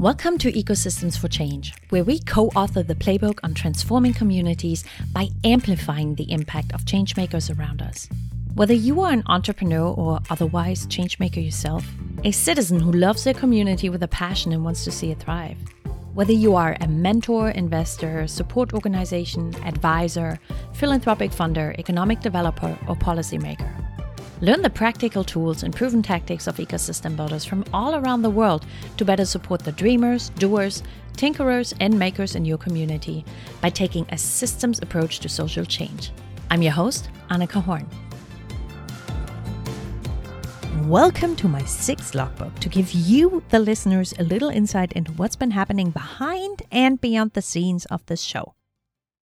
Welcome to Ecosystems for Change, where we co author the playbook on transforming communities by amplifying the impact of changemakers around us. Whether you are an entrepreneur or otherwise changemaker yourself, a citizen who loves their community with a passion and wants to see it thrive, whether you are a mentor, investor, support organization, advisor, philanthropic funder, economic developer, or policymaker, Learn the practical tools and proven tactics of ecosystem builders from all around the world to better support the dreamers, doers, tinkerers, and makers in your community by taking a systems approach to social change. I'm your host, Anika Horn. Welcome to my sixth logbook to give you, the listeners, a little insight into what's been happening behind and beyond the scenes of this show.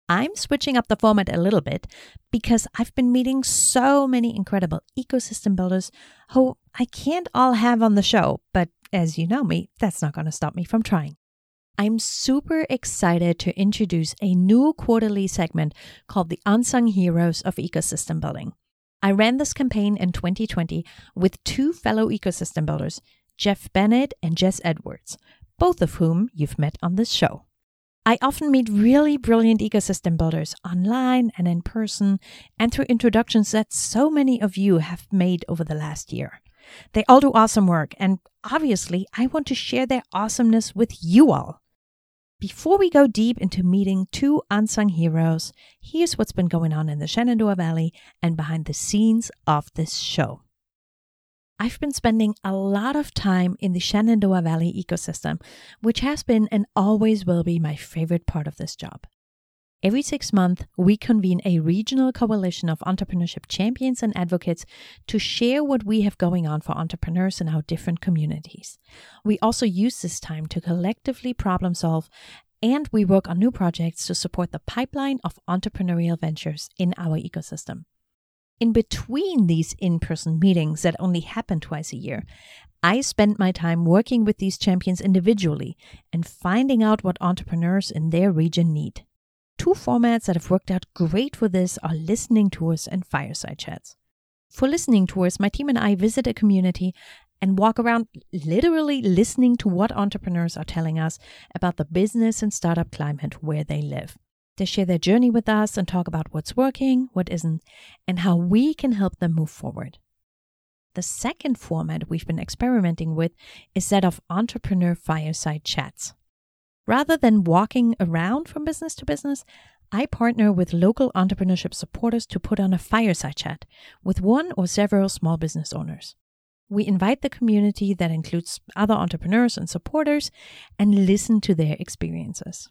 I'm switching up the format a little bit because I've been meeting so many incredible ecosystem builders who I can't all have on the show, but as you know me, that's not going to stop me from trying. I'm super excited to introduce a new quarterly segment called the Unsung Heroes of Ecosystem Building. I ran this campaign in 2020 with two fellow ecosystem builders, Jeff Bennett and Jess Edwards, both of whom you've met on this show. I often meet really brilliant ecosystem builders online and in person, and through introductions that so many of you have made over the last year. They all do awesome work, and obviously, I want to share their awesomeness with you all. Before we go deep into meeting two unsung heroes, here's what's been going on in the Shenandoah Valley and behind the scenes of this show. I've been spending a lot of time in the Shenandoah Valley ecosystem, which has been and always will be my favorite part of this job. Every six months, we convene a regional coalition of entrepreneurship champions and advocates to share what we have going on for entrepreneurs in our different communities. We also use this time to collectively problem solve and we work on new projects to support the pipeline of entrepreneurial ventures in our ecosystem. In between these in person meetings that only happen twice a year, I spend my time working with these champions individually and finding out what entrepreneurs in their region need. Two formats that have worked out great for this are listening tours and fireside chats. For listening tours, my team and I visit a community and walk around literally listening to what entrepreneurs are telling us about the business and startup climate where they live. They share their journey with us and talk about what's working, what isn't, and how we can help them move forward. The second format we've been experimenting with is that of entrepreneur fireside chats. Rather than walking around from business to business, I partner with local entrepreneurship supporters to put on a fireside chat with one or several small business owners. We invite the community that includes other entrepreneurs and supporters and listen to their experiences.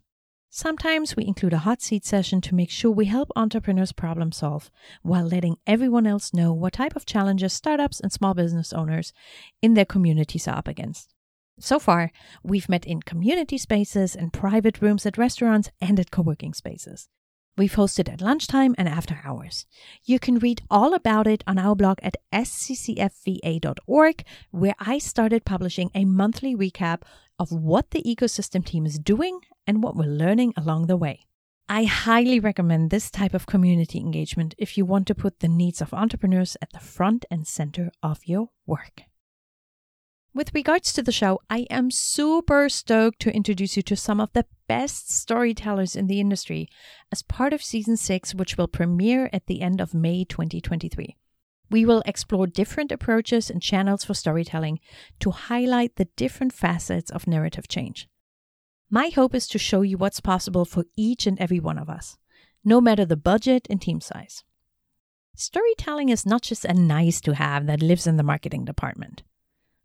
Sometimes we include a hot seat session to make sure we help entrepreneurs problem solve while letting everyone else know what type of challenges startups and small business owners in their communities are up against. So far, we've met in community spaces and private rooms at restaurants and at co working spaces. We've hosted at lunchtime and after hours. You can read all about it on our blog at sccfva.org, where I started publishing a monthly recap of what the ecosystem team is doing and what we're learning along the way. I highly recommend this type of community engagement if you want to put the needs of entrepreneurs at the front and center of your work. With regards to the show, I am super stoked to introduce you to some of the best storytellers in the industry as part of season 6, which will premiere at the end of May 2023. We will explore different approaches and channels for storytelling to highlight the different facets of narrative change. My hope is to show you what's possible for each and every one of us, no matter the budget and team size. Storytelling is not just a nice to have that lives in the marketing department.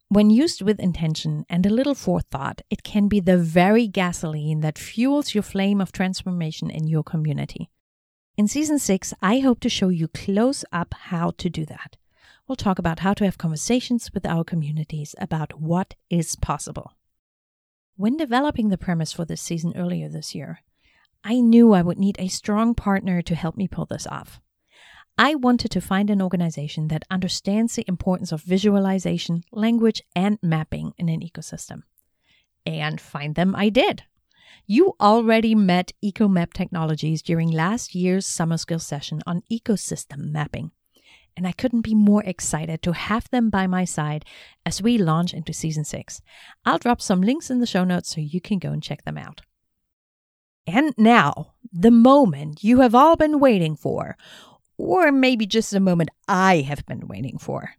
When used with intention and a little forethought, it can be the very gasoline that fuels your flame of transformation in your community. In season six, I hope to show you close up how to do that. We'll talk about how to have conversations with our communities about what is possible. When developing the premise for this season earlier this year, I knew I would need a strong partner to help me pull this off. I wanted to find an organization that understands the importance of visualization, language, and mapping in an ecosystem. And find them I did. You already met EcoMap Technologies during last year's summer skill session on ecosystem mapping. and I couldn't be more excited to have them by my side as we launch into season six. I'll drop some links in the show notes so you can go and check them out. And now, the moment you have all been waiting for, or maybe just the moment I have been waiting for.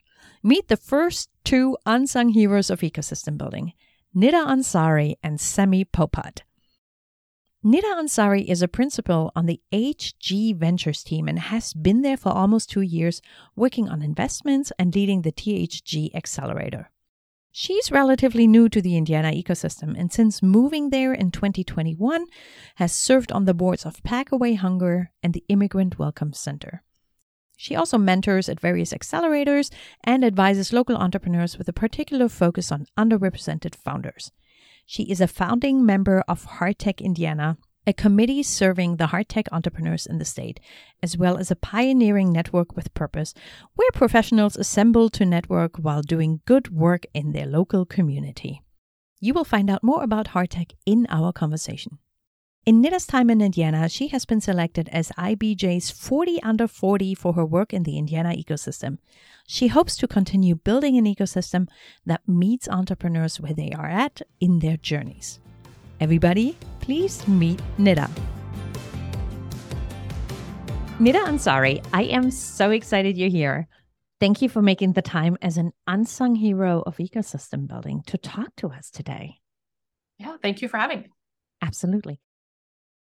Meet the first two unsung heroes of ecosystem building, Nida Ansari and Sammy Popat. Nida Ansari is a principal on the HG Ventures team and has been there for almost two years, working on investments and leading the THG Accelerator. She's relatively new to the Indiana ecosystem and since moving there in 2021 has served on the boards of Pack Away Hunger and the Immigrant Welcome Center. She also mentors at various accelerators and advises local entrepreneurs with a particular focus on underrepresented founders. She is a founding member of Hardtech Indiana, a committee serving the hardtech entrepreneurs in the state, as well as a pioneering network with purpose where professionals assemble to network while doing good work in their local community. You will find out more about hardtech in our conversation. In Nida's time in Indiana, she has been selected as IBJ's 40 under 40 for her work in the Indiana ecosystem. She hopes to continue building an ecosystem that meets entrepreneurs where they are at in their journeys. Everybody, please meet Nida. Nida Ansari, I am so excited you're here. Thank you for making the time as an unsung hero of ecosystem building to talk to us today. Yeah, thank you for having me. Absolutely.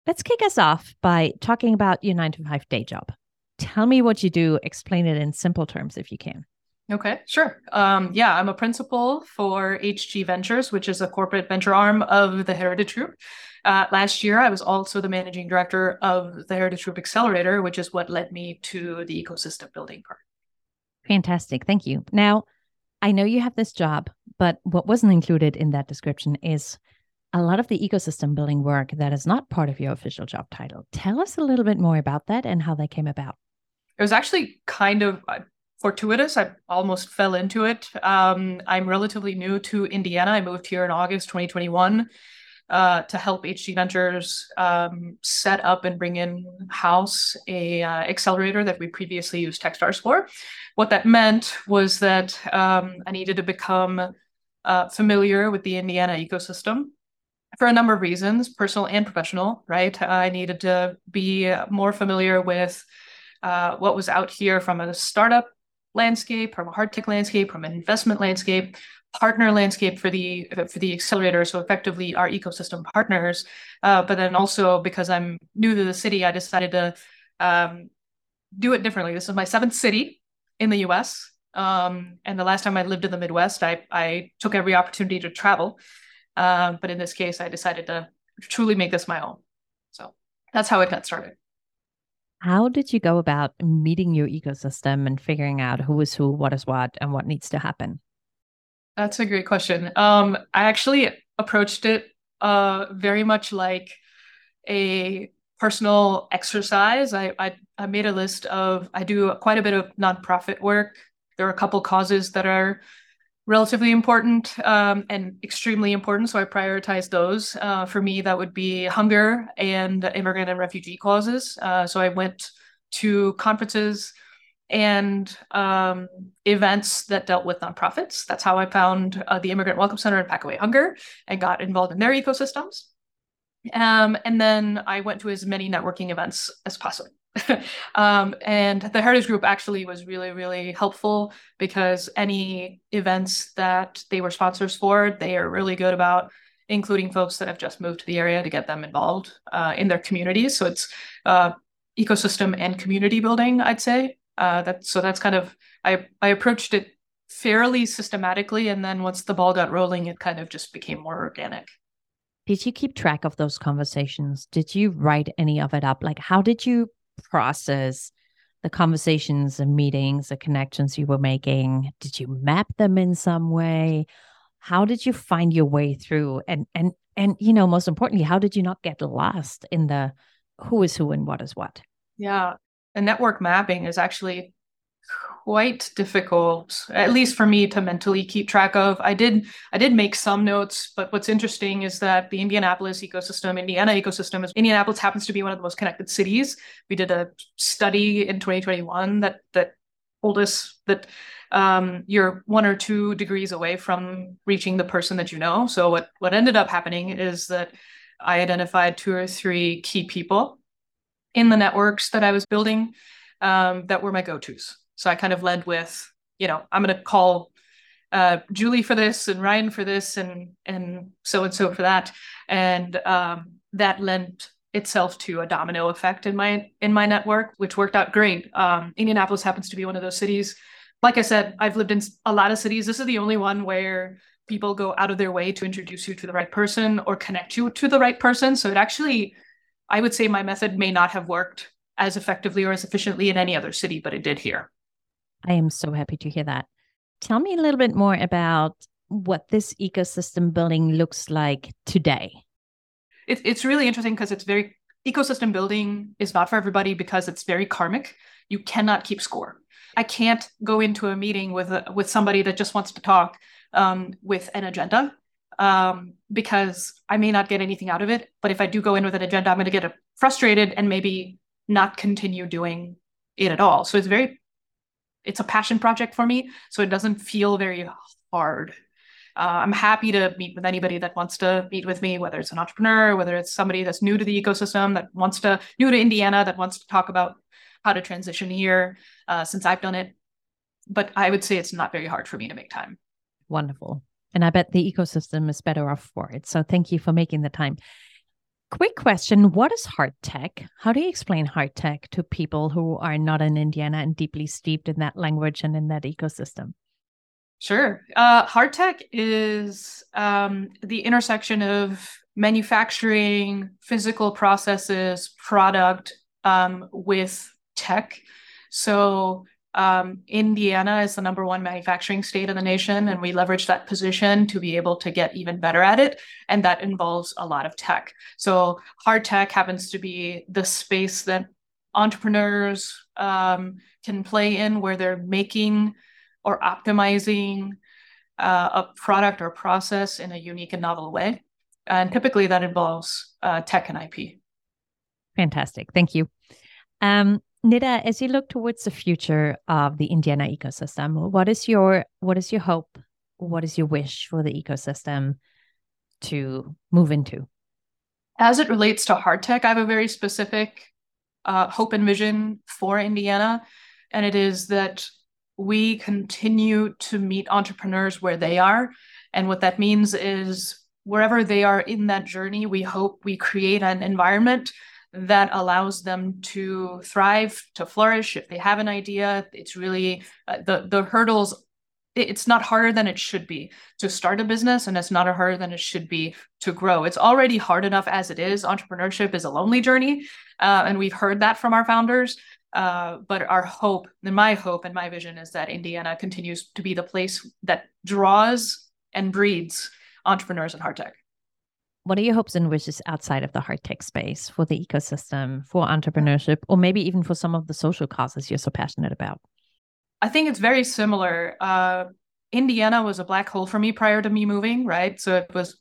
Let's kick us off by talking about your nine to five day job. Tell me what you do. Explain it in simple terms if you can. Okay, sure. Um, yeah, I'm a principal for HG Ventures, which is a corporate venture arm of the Heritage Group. Uh, last year, I was also the managing director of the Heritage Group Accelerator, which is what led me to the ecosystem building part. Fantastic. Thank you. Now, I know you have this job, but what wasn't included in that description is a lot of the ecosystem building work that is not part of your official job title. Tell us a little bit more about that and how that came about. It was actually kind of uh, fortuitous. I almost fell into it. Um, I'm relatively new to Indiana. I moved here in August 2021 uh, to help HG Ventures um, set up and bring in house a uh, accelerator that we previously used Techstars for. What that meant was that um, I needed to become uh, familiar with the Indiana ecosystem for a number of reasons, personal and professional, right? I needed to be more familiar with uh, what was out here from a startup landscape, from a hard tech landscape, from an investment landscape, partner landscape for the for the accelerator. So effectively, our ecosystem partners. Uh, but then also because I'm new to the city, I decided to um, do it differently. This is my seventh city in the U.S. Um, and the last time I lived in the Midwest, I I took every opportunity to travel. Um, but in this case, I decided to truly make this my own. So that's how it got started. How did you go about meeting your ecosystem and figuring out who is who, what is what, and what needs to happen? That's a great question. Um, I actually approached it uh, very much like a personal exercise. I, I, I made a list of I do quite a bit of nonprofit work. There are a couple causes that are relatively important um, and extremely important. So I prioritize those. Uh, for me, that would be hunger and immigrant and refugee causes. Uh, so I went to conferences and um, events that dealt with nonprofits. That's how I found uh, the Immigrant Welcome Center and Pack Away Hunger and got involved in their ecosystems. Um, and then I went to as many networking events as possible. um, and the Heritage Group actually was really, really helpful because any events that they were sponsors for, they are really good about including folks that have just moved to the area to get them involved uh, in their communities. So it's uh, ecosystem and community building, I'd say. Uh, that so that's kind of I I approached it fairly systematically, and then once the ball got rolling, it kind of just became more organic. Did you keep track of those conversations? Did you write any of it up? Like, how did you process the conversations and meetings, the connections you were making? Did you map them in some way? How did you find your way through? And and and you know, most importantly, how did you not get lost in the who is who and what is what? Yeah. And network mapping is actually quite difficult at least for me to mentally keep track of i did i did make some notes but what's interesting is that the indianapolis ecosystem indiana ecosystem is indianapolis happens to be one of the most connected cities we did a study in 2021 that that told us that um, you're one or two degrees away from reaching the person that you know. So what what ended up happening is that I identified two or three key people in the networks that I was building um, that were my go-tos. So I kind of led with, you know, I'm going to call uh, Julie for this and Ryan for this and and so and so for that, and um, that lent itself to a domino effect in my in my network, which worked out great. Um, Indianapolis happens to be one of those cities. Like I said, I've lived in a lot of cities. This is the only one where people go out of their way to introduce you to the right person or connect you to the right person. So it actually, I would say, my method may not have worked as effectively or as efficiently in any other city, but it did here. I am so happy to hear that. Tell me a little bit more about what this ecosystem building looks like today. It, it's really interesting because it's very ecosystem building is not for everybody because it's very karmic. You cannot keep score. I can't go into a meeting with a, with somebody that just wants to talk um, with an agenda um, because I may not get anything out of it. But if I do go in with an agenda, I'm going to get frustrated and maybe not continue doing it at all. So it's very it's a passion project for me, so it doesn't feel very hard. Uh, I'm happy to meet with anybody that wants to meet with me, whether it's an entrepreneur, whether it's somebody that's new to the ecosystem that wants to new to Indiana that wants to talk about how to transition here. Uh, since I've done it, but I would say it's not very hard for me to make time. Wonderful, and I bet the ecosystem is better off for it. So thank you for making the time. Quick question What is hard tech? How do you explain hard tech to people who are not in Indiana and deeply steeped in that language and in that ecosystem? Sure. Uh, hard tech is um, the intersection of manufacturing, physical processes, product um, with tech. So um, Indiana is the number one manufacturing state in the nation, and we leverage that position to be able to get even better at it. And that involves a lot of tech. So, hard tech happens to be the space that entrepreneurs um, can play in where they're making or optimizing uh, a product or process in a unique and novel way. And typically that involves uh, tech and IP. Fantastic. Thank you. Um, Nida, as you look towards the future of the Indiana ecosystem, what is your what is your hope? What is your wish for the ecosystem to move into? As it relates to hard tech, I have a very specific uh, hope and vision for Indiana, and it is that we continue to meet entrepreneurs where they are. And what that means is wherever they are in that journey, we hope we create an environment that allows them to thrive, to flourish. If they have an idea, it's really uh, the the hurdles. It's not harder than it should be to start a business, and it's not harder than it should be to grow. It's already hard enough as it is. Entrepreneurship is a lonely journey, uh, and we've heard that from our founders. Uh, but our hope, and my hope and my vision is that Indiana continues to be the place that draws and breeds entrepreneurs in hard tech what are your hopes and wishes outside of the hard tech space for the ecosystem, for entrepreneurship, or maybe even for some of the social causes you're so passionate about? I think it's very similar. Uh, Indiana was a black hole for me prior to me moving, right? So it was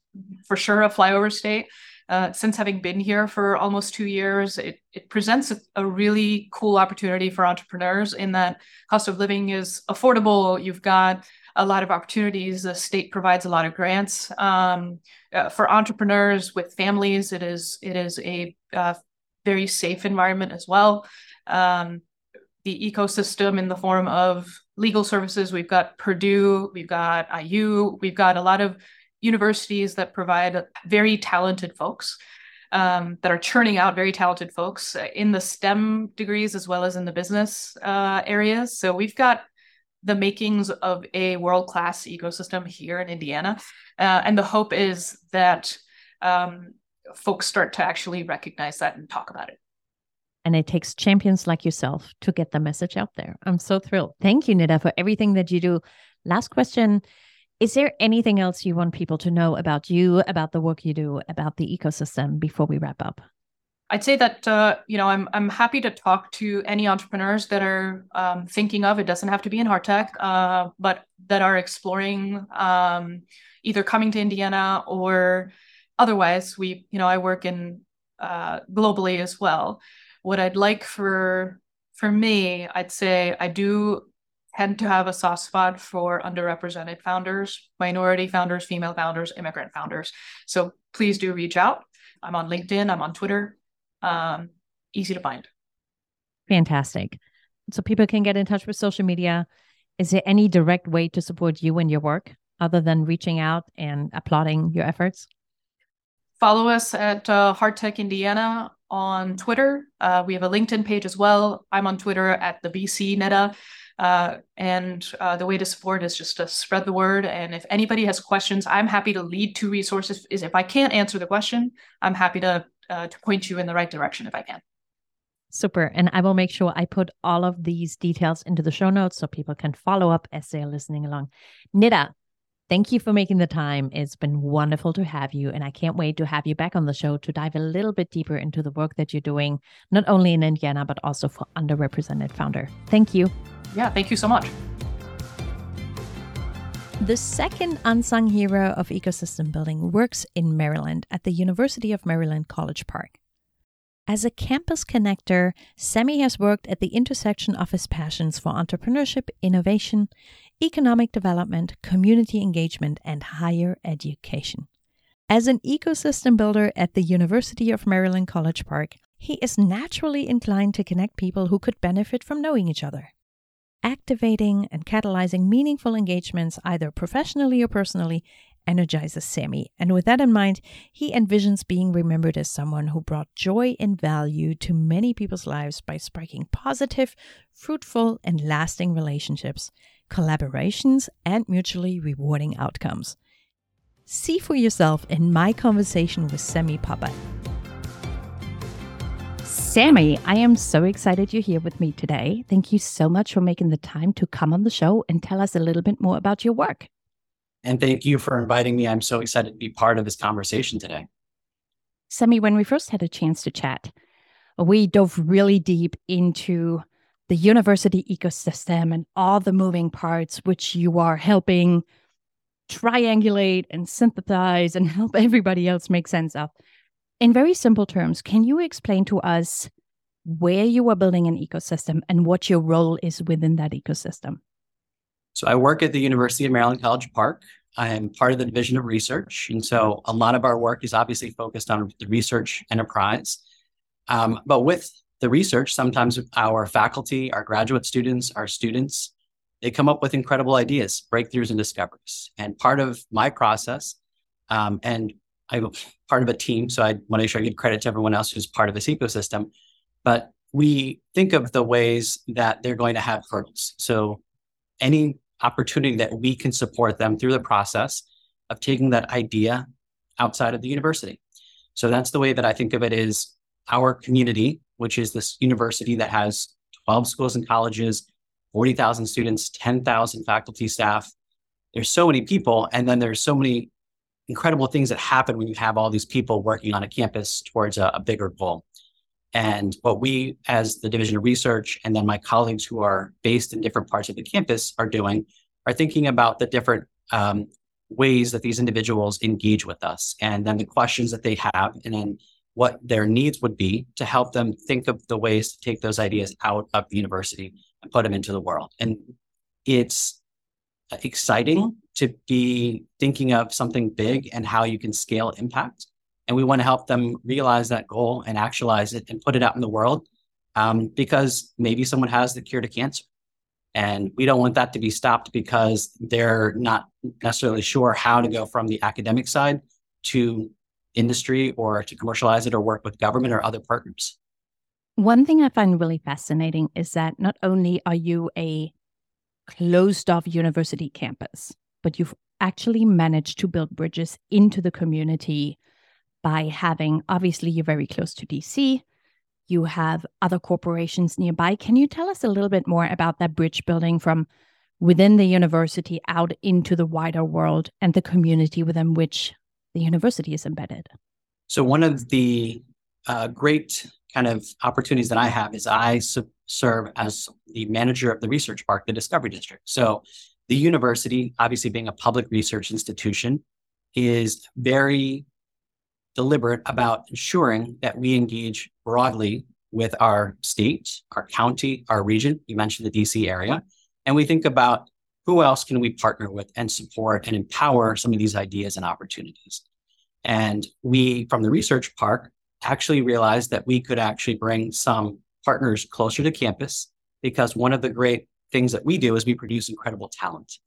for sure a flyover state. Uh, since having been here for almost two years, it, it presents a, a, really cool opportunity for entrepreneurs in that cost of living is affordable. You've got a lot of opportunities. The state provides a lot of grants um, uh, for entrepreneurs with families. It is it is a uh, very safe environment as well. Um, the ecosystem in the form of legal services. We've got Purdue, we've got IU, we've got a lot of universities that provide very talented folks. Um, that are churning out very talented folks in the STEM degrees as well as in the business uh, areas. So we've got the makings of a world class ecosystem here in Indiana. Uh, and the hope is that um, folks start to actually recognize that and talk about it. And it takes champions like yourself to get the message out there. I'm so thrilled. Thank you, Nida, for everything that you do. Last question Is there anything else you want people to know about you, about the work you do, about the ecosystem before we wrap up? I'd say that uh, you know I'm I'm happy to talk to any entrepreneurs that are um, thinking of it doesn't have to be in hard tech, uh, but that are exploring um, either coming to Indiana or otherwise. We you know I work in uh, globally as well. What I'd like for for me, I'd say I do tend to have a soft spot for underrepresented founders, minority founders, female founders, immigrant founders. So please do reach out. I'm on LinkedIn, I'm on Twitter. Um, easy to find. Fantastic. So people can get in touch with social media. Is there any direct way to support you and your work other than reaching out and applauding your efforts? Follow us at uh, Hardtech Indiana on Twitter. Uh, we have a LinkedIn page as well. I'm on Twitter at the VC Nida. Uh, and uh, the way to support is just to spread the word. And if anybody has questions, I'm happy to lead to resources. Is if I can't answer the question, I'm happy to uh, to point you in the right direction if I can. Super. And I will make sure I put all of these details into the show notes so people can follow up as they're listening along. Nida, thank you for making the time. It's been wonderful to have you. And I can't wait to have you back on the show to dive a little bit deeper into the work that you're doing, not only in Indiana, but also for underrepresented founder. Thank you. Yeah, thank you so much. The second unsung hero of ecosystem building works in Maryland at the University of Maryland College Park. As a campus connector, Sammy has worked at the intersection of his passions for entrepreneurship, innovation, economic development, community engagement, and higher education. As an ecosystem builder at the University of Maryland College Park, he is naturally inclined to connect people who could benefit from knowing each other. Activating and catalyzing meaningful engagements, either professionally or personally, energizes Sammy. And with that in mind, he envisions being remembered as someone who brought joy and value to many people's lives by sparking positive, fruitful, and lasting relationships, collaborations, and mutually rewarding outcomes. See for yourself in my conversation with Sammy Popat. Sammy, I am so excited you're here with me today. Thank you so much for making the time to come on the show and tell us a little bit more about your work. And thank you for inviting me. I'm so excited to be part of this conversation today. Sammy, when we first had a chance to chat, we dove really deep into the university ecosystem and all the moving parts, which you are helping triangulate and synthesize and help everybody else make sense of. In very simple terms, can you explain to us where you are building an ecosystem and what your role is within that ecosystem? So I work at the University of Maryland College Park. I am part of the Division of Research. And so a lot of our work is obviously focused on the research enterprise. Um, but with the research, sometimes our faculty, our graduate students, our students, they come up with incredible ideas, breakthroughs, and discoveries. And part of my process, um, and I'm part of a team, so I want to make sure I give credit to everyone else who's part of this ecosystem. But we think of the ways that they're going to have hurdles. So any opportunity that we can support them through the process of taking that idea outside of the university. So that's the way that I think of it is our community, which is this university that has 12 schools and colleges, 40,000 students, 10,000 faculty staff. There's so many people, and then there's so many incredible things that happen when you have all these people working on a campus towards a, a bigger goal. And what we, as the Division of Research, and then my colleagues who are based in different parts of the campus are doing, are thinking about the different um, ways that these individuals engage with us, and then the questions that they have, and then what their needs would be to help them think of the ways to take those ideas out of the university and put them into the world. And it's exciting to be thinking of something big and how you can scale impact and we want to help them realize that goal and actualize it and put it out in the world um, because maybe someone has the cure to cancer. And we don't want that to be stopped because they're not necessarily sure how to go from the academic side to industry or to commercialize it or work with government or other partners. One thing I find really fascinating is that not only are you a closed off university campus, but you've actually managed to build bridges into the community by having, obviously, you're very close to DC. You have other corporations nearby. Can you tell us a little bit more about that bridge building from within the university out into the wider world and the community within which the university is embedded? So, one of the uh, great kind of opportunities that I have is I su- serve as the manager of the research park, the Discovery District. So, the university, obviously being a public research institution, is very deliberate about ensuring that we engage broadly with our state, our county, our region. You mentioned the DC area, And we think about who else can we partner with and support and empower some of these ideas and opportunities. And we, from the research park, actually realized that we could actually bring some partners closer to campus because one of the great things that we do is we produce incredible talent.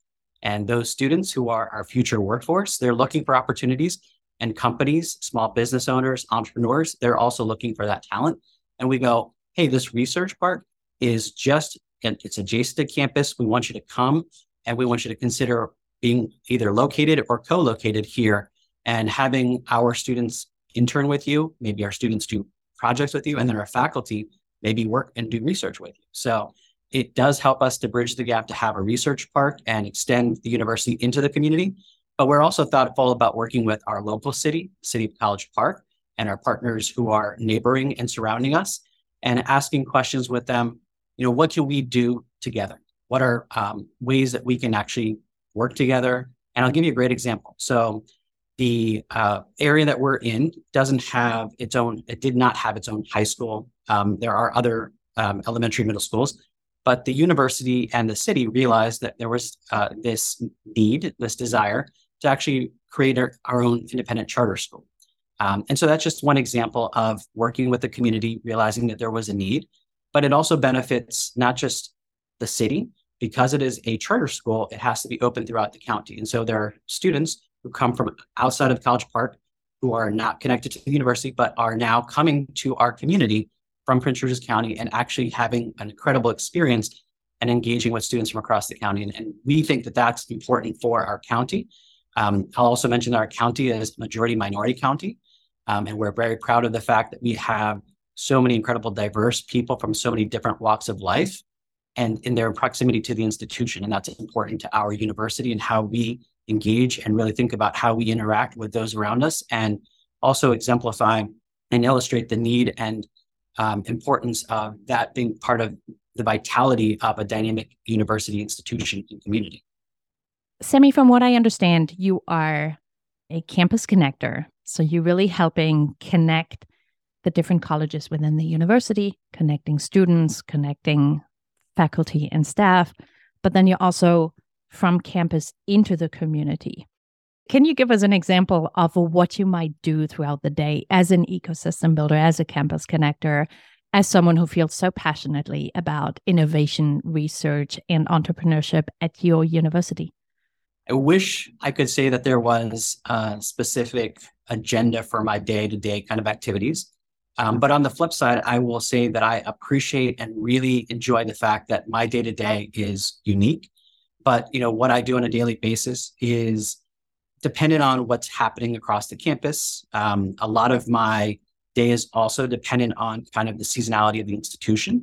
And those students who are our future workforce, they're looking for opportunities and companies, small business owners, entrepreneurs, they're also looking for that talent. And we go, hey, this research park is just, it's adjacent to campus. We want you to come and we want you to consider being either located or co-located here and having our students intern with you, maybe our students do projects with you, and then our faculty maybe work and do research with you. So it does help us to bridge the gap to have a research park and extend the university into the community. But we're also thoughtful about working with our local city, City of College Park, and our partners who are neighboring and surrounding us, and asking questions with them. You know, what can we do together? What are um, ways that we can actually work together? And I'll give you a great example. So the uh, area that we're in doesn't have its own, it did not have its own high school. Um, there are other um, elementary middle schools, but the university and the city realized that there was uh, this need, this desire to actually create our, our own independent charter school. Um, and so that's just one example of working with the community, realizing that there was a need, but it also benefits not just the city, because it is a charter school, it has to be open throughout the county. And so there are students who come from outside of College Park who are not connected to the university, but are now coming to our community from Prince George's County and actually having an incredible experience and engaging with students from across the county. And, and we think that that's important for our county. Um, I'll also mention that our county is majority minority county. Um, and we're very proud of the fact that we have so many incredible diverse people from so many different walks of life and in their proximity to the institution. And that's important to our university and how we engage and really think about how we interact with those around us and also exemplify and illustrate the need and um, importance of that being part of the vitality of a dynamic university institution and community. Sammy, from what I understand, you are a campus connector. So you're really helping connect the different colleges within the university, connecting students, connecting faculty and staff, but then you're also from campus into the community. Can you give us an example of what you might do throughout the day as an ecosystem builder, as a campus connector, as someone who feels so passionately about innovation, research, and entrepreneurship at your university? I wish I could say that there was a specific agenda for my day to day kind of activities. Um, but on the flip side, I will say that I appreciate and really enjoy the fact that my day to day is unique. But you know what I do on a daily basis is dependent on what's happening across the campus. Um, a lot of my day is also dependent on kind of the seasonality of the institution.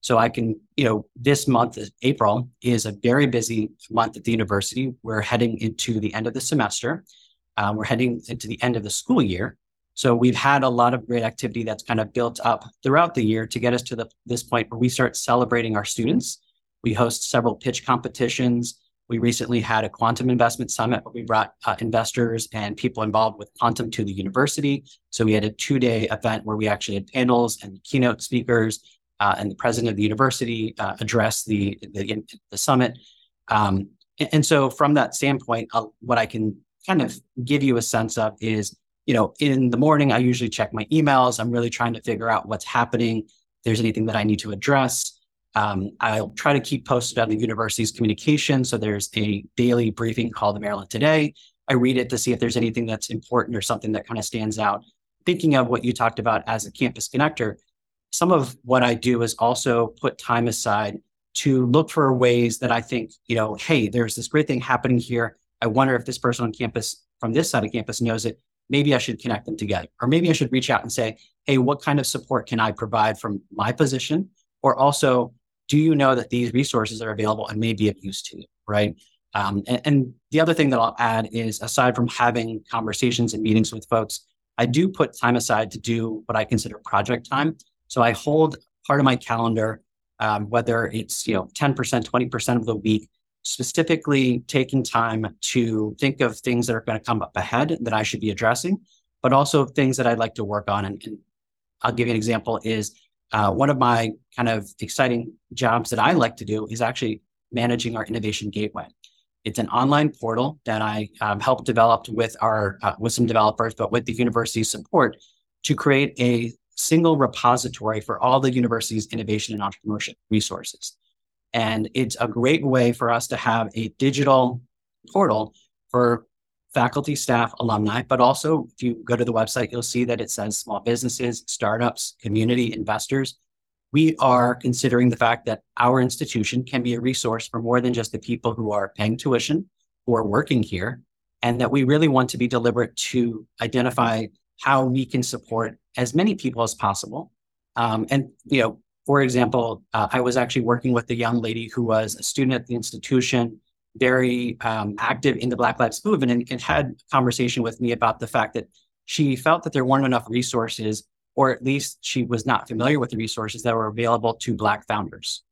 So I can, you know, this month, April, is a very busy month at the university. We're heading into the end of the semester. Um, we're heading into the end of the school year. So we've had a lot of great activity that's kind of built up throughout the year to get us to the, this point where we start celebrating our students. We host several pitch competitions. We recently had a quantum investment summit where we brought uh, investors and people involved with quantum to the university. So we had a two day event where we actually had panels and keynote speakers, uh, and the president of the university uh, address the, the, the summit. Um, and, so from that standpoint, uh, what I can kind of give you a sense of is you know, in the morning, I usually check my emails. I'm really trying to figure out what's happening. If there's anything that I need to address. Um, I'll try to keep posted on the university's communication. So there's a daily briefing called the Maryland Today. I read it to see if there's anything that's important or something that kind of stands out. Thinking of what you talked about as a campus connector, some of what I do is also put time aside to look for ways that I think, you know, hey, there's this great thing happening here. I wonder if this person on campus from this side of campus knows it maybe I should connect them together. Or maybe I should reach out and say, hey, what kind of support can I provide from my position? Or also, do you know that these resources are available and may be of use to you? Right. Um, and, and the other thing that I'll add is aside from having conversations and meetings with folks, I do put time aside to do what I consider project time. So I hold part of my calendar, um, whether it's you know 10%, 20% of the week specifically taking time to think of things that are going to come up ahead that I should be addressing, but also things that I'd like to work on. And, and I'll give you an example is uh, one of my kind of exciting jobs that I like to do is actually managing our innovation gateway. It's an online portal that I um, helped develop with our uh, with some developers, but with the university's support to create a single repository for all the university's innovation and entrepreneurship resources. And it's a great way for us to have a digital portal for faculty, staff, alumni, but also if you go to the website, you'll see that it says small businesses, startups, community, investors. We are considering the fact that our institution can be a resource for more than just the people who are paying tuition, who are working here, and that we really want to be deliberate to identify how we can support as many people as possible. Um, and, you know, for example, uh, I was actually working with a young lady who was a student at the institution very um, active in the Black Lives Movement and, and had a conversation with me about the fact that she felt that there weren't enough resources, or at least she was not familiar with the resources that were available to Black founders.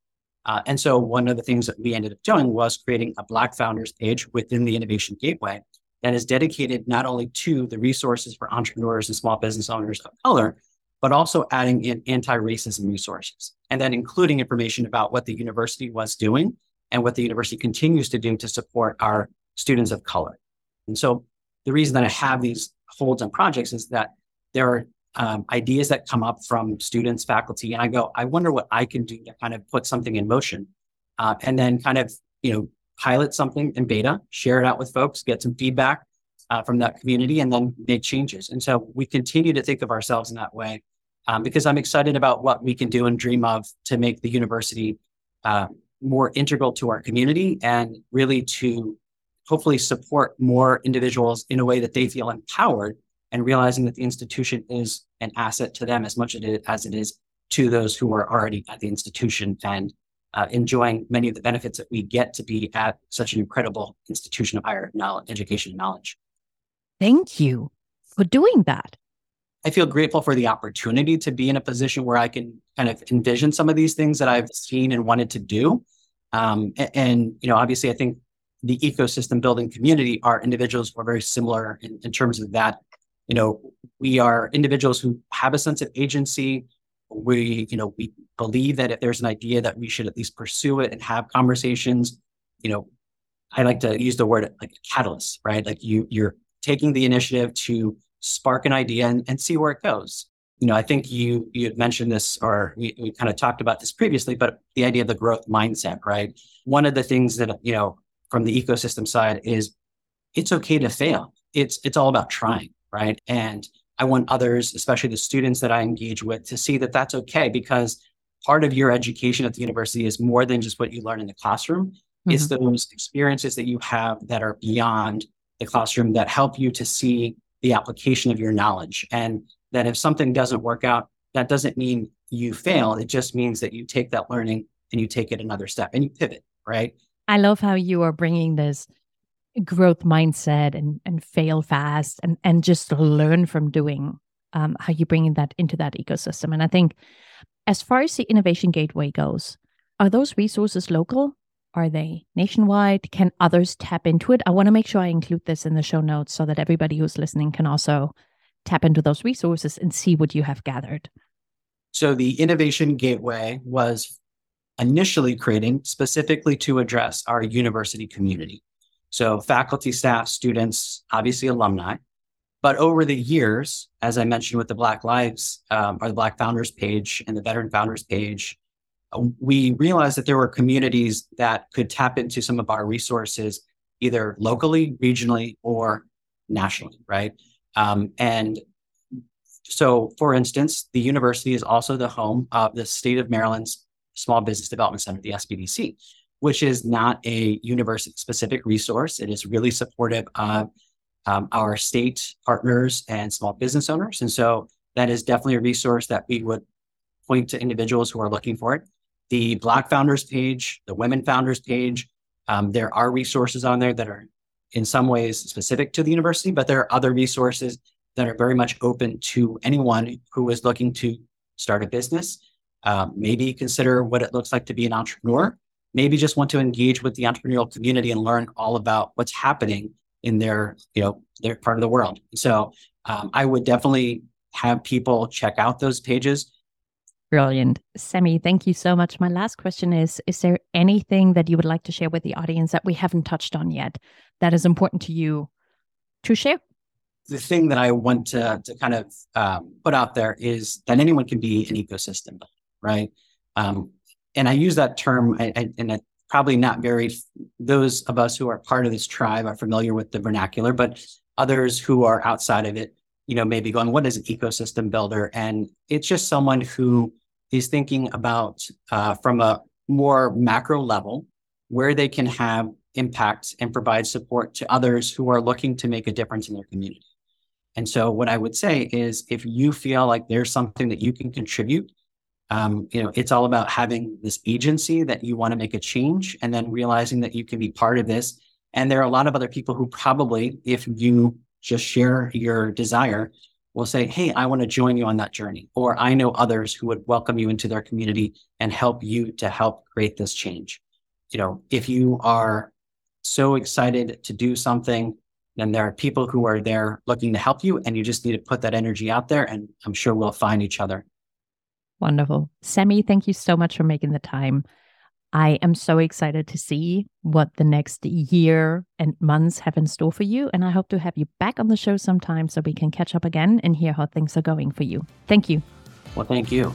Uh, and so one of the things that we ended up doing was creating a Black founders page within the Innovation Gateway that is dedicated not only to the resources for entrepreneurs and small business owners of color, but also adding in anti-racism resources and then including information about what the university was doing and what the university continues to do to support our students of color. And so the reason that I have these holds on projects is that there are um, ideas that come up from students, faculty, and I go, I wonder what I can do to kind of put something in motion, uh, and then kind of you know pilot something in beta, share it out with folks, get some feedback uh, from that community, and then make changes. And so we continue to think of ourselves in that way um, because I'm excited about what we can do and dream of to make the university uh, more integral to our community and really to hopefully support more individuals in a way that they feel empowered and realizing that the institution is an asset to them as much as it is to those who are already at the institution and uh, enjoying many of the benefits that we get to be at such an incredible institution of higher knowledge, education and knowledge. Thank you for doing that. I feel grateful for the opportunity to be in a position where I can kind of envision some of these things that I've seen and wanted to do. Um, and, and, you know, obviously, I think the ecosystem building community are individuals who are very similar in, in terms of that. You know, we are individuals who have a sense of agency. We, you know, we believe that if there's an idea that we should at least pursue it and have conversations. You know, I like to use the word like catalyst, right? Like you, you're taking the initiative to spark an idea and, and see where it goes. You know, I think you you had mentioned this, or we, we kind of talked about this previously, but the idea of the growth mindset, right? One of the things that you know from the ecosystem side is it's okay to fail. It's it's all about trying, right? And I want others, especially the students that I engage with, to see that that's okay because part of your education at the university is more than just what you learn in the classroom. Mm-hmm. It's those experiences that you have that are beyond the classroom that help you to see the application of your knowledge. And that if something doesn't work out, that doesn't mean you fail. It just means that you take that learning and you take it another step and you pivot, right? I love how you are bringing this growth mindset and and fail fast and and just learn from doing um, how you bringing that into that ecosystem. And I think as far as the innovation gateway goes, are those resources local? Are they nationwide? Can others tap into it? I want to make sure I include this in the show notes so that everybody who's listening can also tap into those resources and see what you have gathered. So, the Innovation Gateway was initially creating specifically to address our university community. So, faculty, staff, students, obviously alumni. But over the years, as I mentioned with the Black Lives um, or the Black Founders page and the Veteran Founders page, we realized that there were communities that could tap into some of our resources either locally, regionally, or nationally, right? Um, and so, for instance, the university is also the home of the state of Maryland's Small Business Development Center, the SBDC, which is not a university specific resource. It is really supportive of um, our state partners and small business owners. And so, that is definitely a resource that we would point to individuals who are looking for it the Black Founders page, the Women Founders page. Um, there are resources on there that are in some ways specific to the university, but there are other resources that are very much open to anyone who is looking to start a business, uh, maybe consider what it looks like to be an entrepreneur, maybe just want to engage with the entrepreneurial community and learn all about what's happening in their, you know, their part of the world. So um, I would definitely have people check out those pages Brilliant. Sammy, thank you so much. My last question is Is there anything that you would like to share with the audience that we haven't touched on yet that is important to you to share? The thing that I want to, to kind of um, put out there is that anyone can be an ecosystem, builder, right? Um, and I use that term, and probably not very, those of us who are part of this tribe are familiar with the vernacular, but others who are outside of it you know, maybe going, what is an ecosystem builder? And it's just someone who is thinking about uh, from a more macro level where they can have impact and provide support to others who are looking to make a difference in their community. And so, what I would say is, if you feel like there's something that you can contribute, um, you know, it's all about having this agency that you want to make a change, and then realizing that you can be part of this. And there are a lot of other people who probably, if you just share your desire, will say, Hey, I want to join you on that journey. Or I know others who would welcome you into their community and help you to help create this change. You know, if you are so excited to do something, then there are people who are there looking to help you, and you just need to put that energy out there, and I'm sure we'll find each other. Wonderful. Sammy, thank you so much for making the time. I am so excited to see what the next year and months have in store for you. And I hope to have you back on the show sometime so we can catch up again and hear how things are going for you. Thank you. Well, thank you.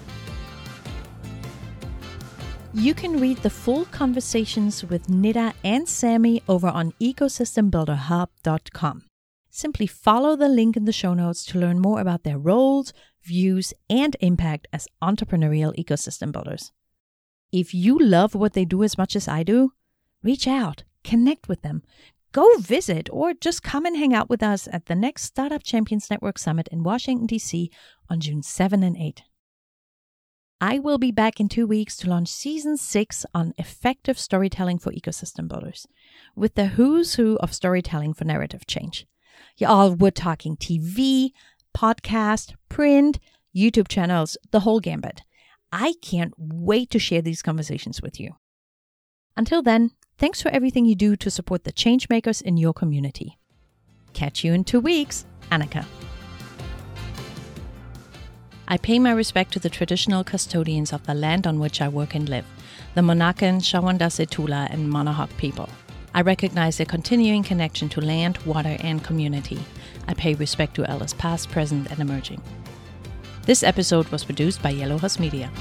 You can read the full conversations with Nida and Sammy over on ecosystembuilderhub.com. Simply follow the link in the show notes to learn more about their roles, views, and impact as entrepreneurial ecosystem builders. If you love what they do as much as I do, reach out, connect with them, go visit, or just come and hang out with us at the next Startup Champions Network Summit in Washington, D.C. on June 7 and 8. I will be back in two weeks to launch season six on effective storytelling for ecosystem builders with the who's who of storytelling for narrative change. Y'all, we're talking TV, podcast, print, YouTube channels, the whole gambit. I can't wait to share these conversations with you. Until then, thanks for everything you do to support the changemakers in your community. Catch you in two weeks, Anika. I pay my respect to the traditional custodians of the land on which I work and live, the Monacan, Shawandasse Tula, and Manahoac people. I recognize their continuing connection to land, water, and community. I pay respect to elders past, present, and emerging. This episode was produced by Yellow House Media.